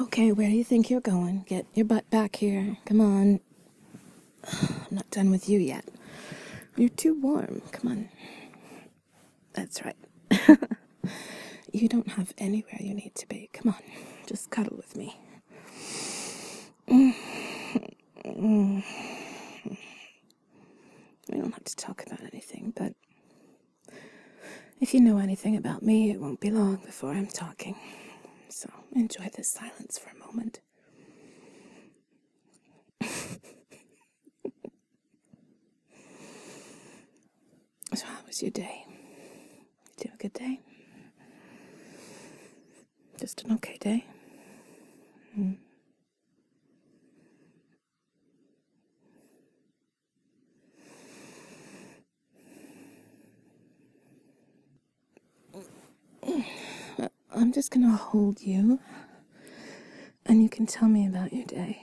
Okay, where do you think you're going? Get your butt back here. Come on. I'm not done with you yet. You're too warm. Come on. That's right. you don't have anywhere you need to be. Come on. Just cuddle with me. We don't have to talk about anything, but if you know anything about me, it won't be long before I'm talking. So enjoy this silence for a moment. So, how was your day? Did you have a good day? Just an okay day? Mm. I'm just gonna hold you and you can tell me about your day.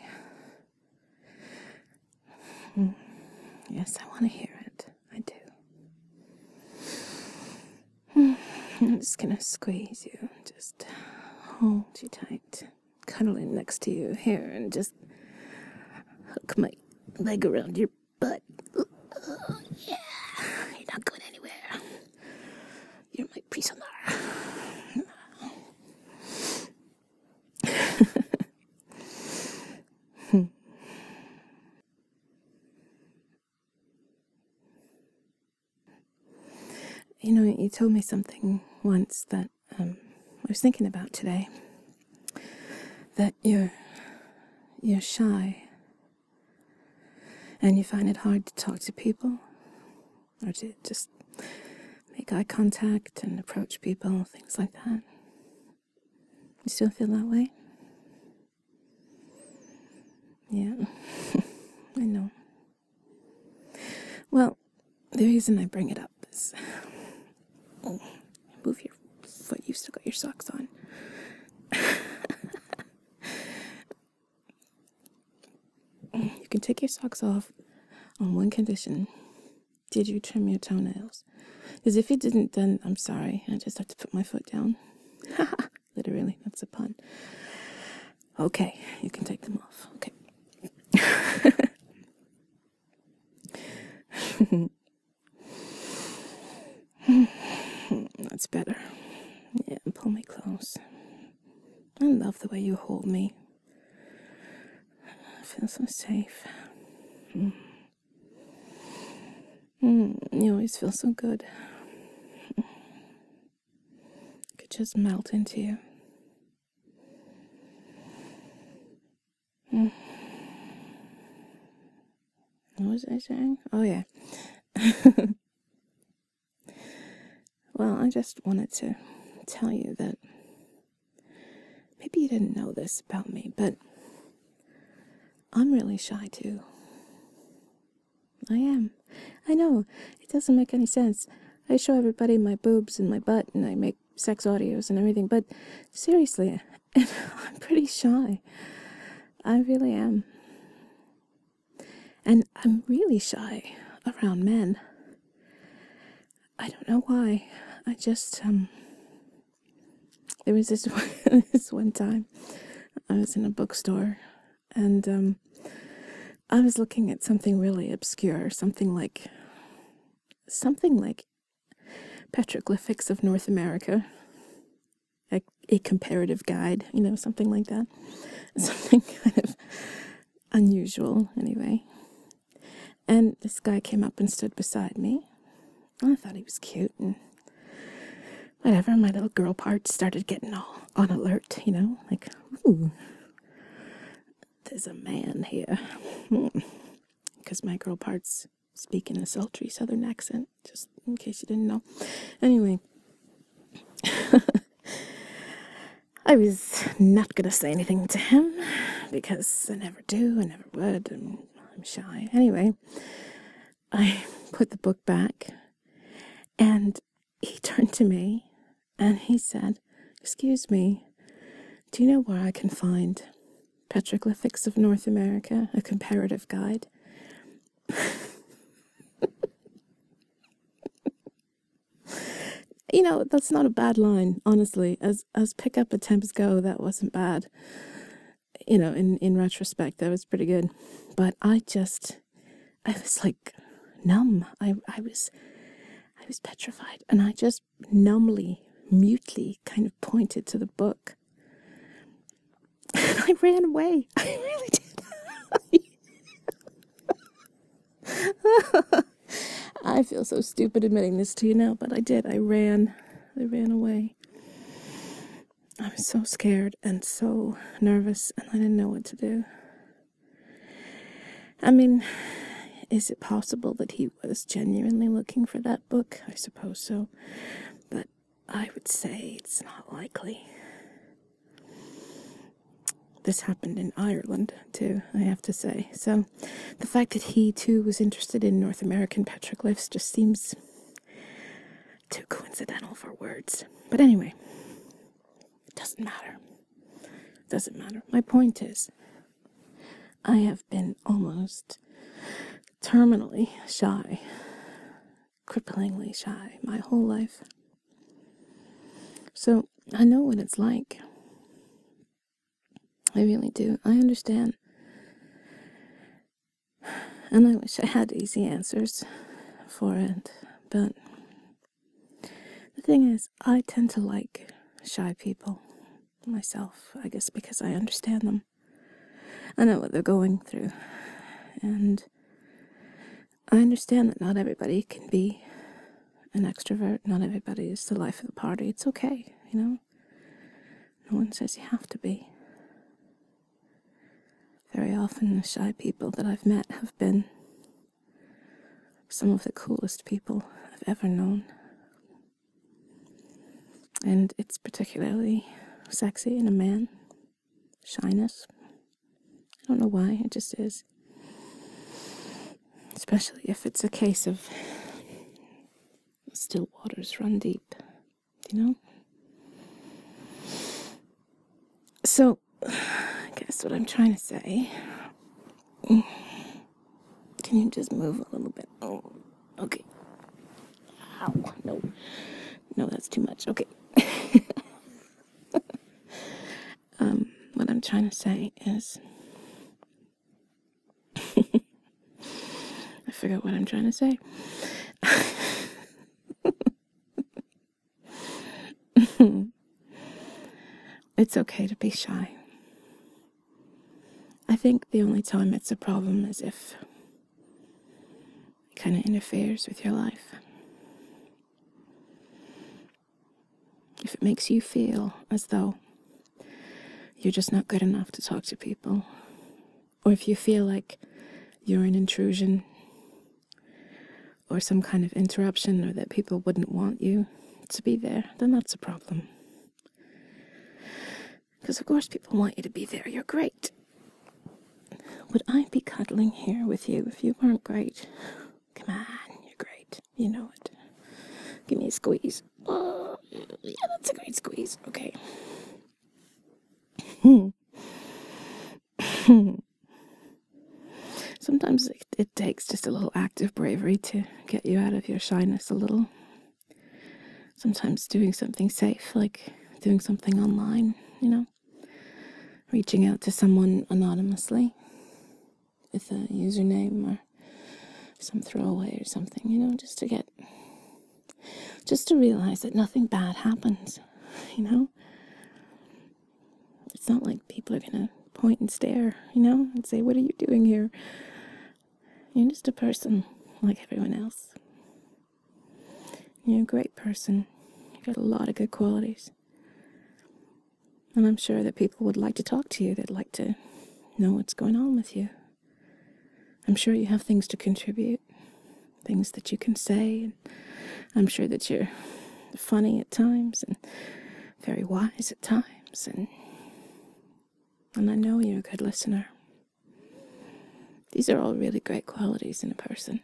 Mm. Yes, I want to hear it. I do. Mm. I'm just gonna squeeze you, just hold you tight, cuddle in next to you here, and just hook my leg around your butt. Yeah, you're not going anywhere. You're my prisoner. You know, you told me something once that um, I was thinking about today. That you're you're shy, and you find it hard to talk to people, or to just make eye contact and approach people, things like that. You still feel that way? Yeah, I know. Well, the reason I bring it up is oh, move your foot. You've still got your socks on. You can take your socks off on one condition. Did you trim your toenails? Because if you didn't, then I'm sorry. I just have to put my foot down. Literally, that's a pun. Okay, you can take them off. Okay. That's better. Yeah, pull me close. I love the way you hold me. I feel so safe. Mm. Mm, you always feel so good. I could just melt into you. Mm. What was I saying? Oh, yeah. well, I just wanted to tell you that maybe you didn't know this about me, but I'm really shy too. I am. I know, it doesn't make any sense. I show everybody my boobs and my butt and I make sex audios and everything, but seriously, I'm pretty shy. I really am. And I'm really shy around men. I don't know why. I just um there was this one, this one time I was in a bookstore and um I was looking at something really obscure, something like something like petroglyphics of North America, a, a comparative guide, you know, something like that. Something kind of unusual, anyway. And this guy came up and stood beside me. I thought he was cute and whatever. My little girl part started getting all on alert, you know, like, ooh, there's a man here. Because my girl parts speak in a sultry southern accent, just in case you didn't know. Anyway, I was not going to say anything to him because I never do, I never would, and I'm shy. Anyway, I put the book back and he turned to me and he said, Excuse me, do you know where I can find Petroglyphics of North America, a comparative guide? you know, that's not a bad line, honestly. As as pickup attempts go, that wasn't bad. you know, in, in retrospect, that was pretty good. But I just, I was like numb. I, I was, I was petrified. And I just numbly, mutely kind of pointed to the book. And I ran away. I really did. I feel so stupid admitting this to you now, but I did. I ran. I ran away. I was so scared and so nervous, and I didn't know what to do. I mean, is it possible that he was genuinely looking for that book? I suppose so. I would say it's not likely. This happened in Ireland, too, I have to say. So the fact that he, too, was interested in North American petroglyphs just seems too coincidental for words. But anyway, it doesn't matter. It doesn't matter. My point is, I have been almost terminally shy, cripplingly shy my whole life. So I know what it's like. I really do. I understand. And I wish I had easy answers for it. But the thing is, I tend to like shy people myself, I guess because I understand them. I know what they're going through. And I understand that not everybody can be an extrovert. Not everybody is the life of the party. It's okay, you know? No one says you have to be. Very often, the shy people that I've met have been some of the coolest people I've ever known. And it's particularly sexy in a man. Shyness. I don't know why, it just is. Especially if it's a case of still waters run deep, you know? So, I guess what I'm trying to say. Can you just move a little bit? Oh, okay. Ow, no. No, that's too much. Okay. um, what I'm trying to say is. I forgot what I'm trying to say. It's okay to be shy. I think the only time it's a problem is if it kind of interferes with your life. If it makes you feel as though you're just not good enough to talk to people, or if you feel like you're an intrusion or some kind of interruption, or that people wouldn't want you to be there, then that's a problem. Because, of course, people want you to be there. You're great. Would I be cuddling here with you if you weren't great? Come on, you're great. You know it. Give me a squeeze. Oh, yeah, that's a great squeeze. Okay. Sometimes it, it takes just a little act of bravery to get you out of your shyness a little. Sometimes doing something safe, like doing something online, you know, reaching out to someone anonymously with a username or some throwaway or something, you know, just to get, just to realize that nothing bad happens, you know? It's not like people are to point and stare, you know, and say, What are you doing here? You're just a person like everyone else. You're a great person. You've got a lot of good qualities. And I'm sure that people would like to talk to you. They'd like to know what's going on with you. I'm sure you have things to contribute, things that you can say. And I'm sure that you're funny at times and very wise at times. And, and I know you're a good listener. These are all really great qualities in a person.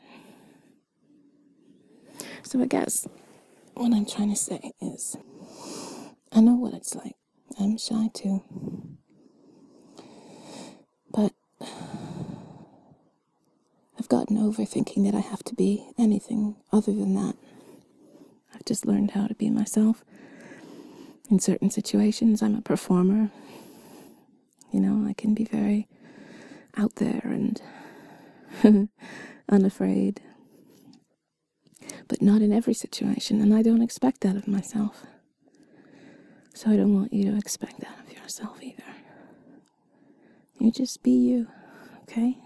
So I guess what I'm trying to say is I know what it's like. I'm shy too. But I've gotten over thinking that I have to be anything other than that. I've just learned how to be myself. In certain situations, I'm a performer. You know, I can be very out there and unafraid, but not in every situation, and I don't expect that of myself. So I don't want you to expect that of yourself either. You just be you, okay?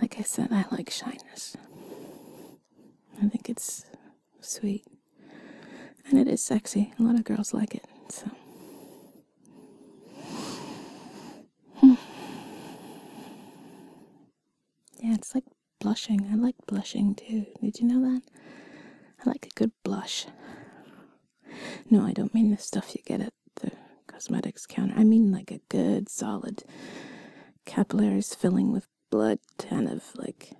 Like I said, I like shyness. I think it's sweet. And it is sexy. A lot of girls like it, so. Hmm. Yeah, it's like blushing. I like blushing too. Did you know that? I like a good blush. No, I don't mean the stuff you get at the cosmetics counter. I mean like a good, solid capillaries filling with blood, kind of like,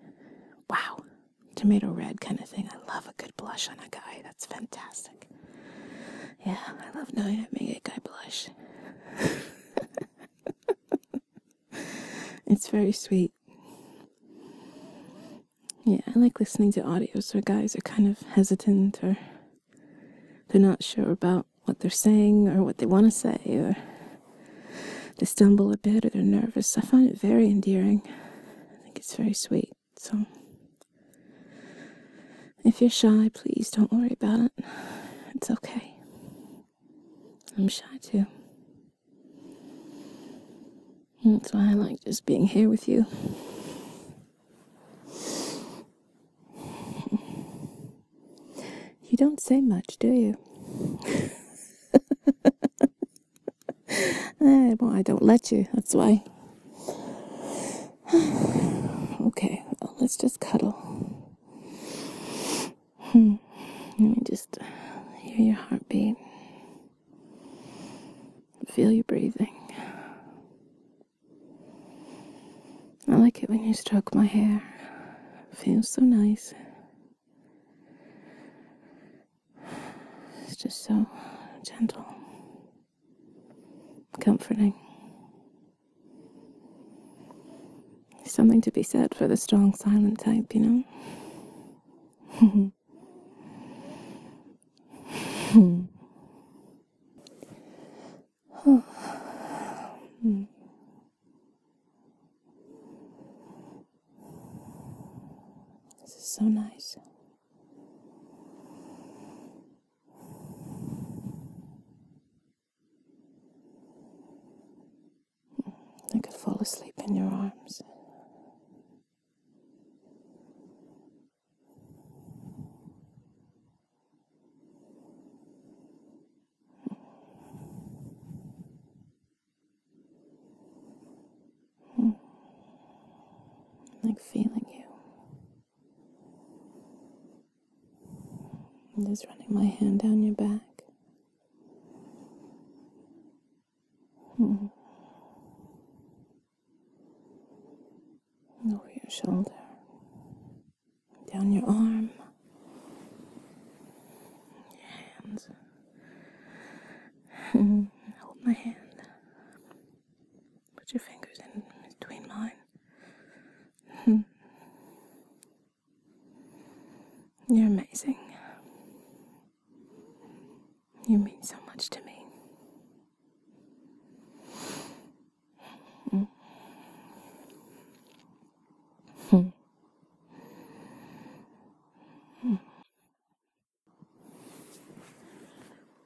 wow, tomato red kind of thing. I love a good blush on a guy. That's fantastic. Yeah, I love knowing I make a guy blush. it's very sweet. Yeah, I like listening to audios where guys are kind of hesitant or they're not sure about what they're saying or what they want to say or they stumble a bit or they're nervous. I find it very endearing. I think it's very sweet. So if you're shy, please don't worry about it. It's okay. I'm shy too. That's why I like just being here with you. You don't say much, do you? eh, well, I don't let you, that's why. okay, well, let's just cuddle. Hmm. Let me just hear your heartbeat. Feel you breathing. I like it when you stroke my hair. feels so nice. Just so gentle, comforting. Something to be said for the strong, silent type, you know? this is so nice. I could fall asleep in your arms. Like feeling you. I'm just running my hand down your back. Hmm. Over your shoulder, down your arm, your hands. Hold my hand. Put your fingers in between mine. You're amazing.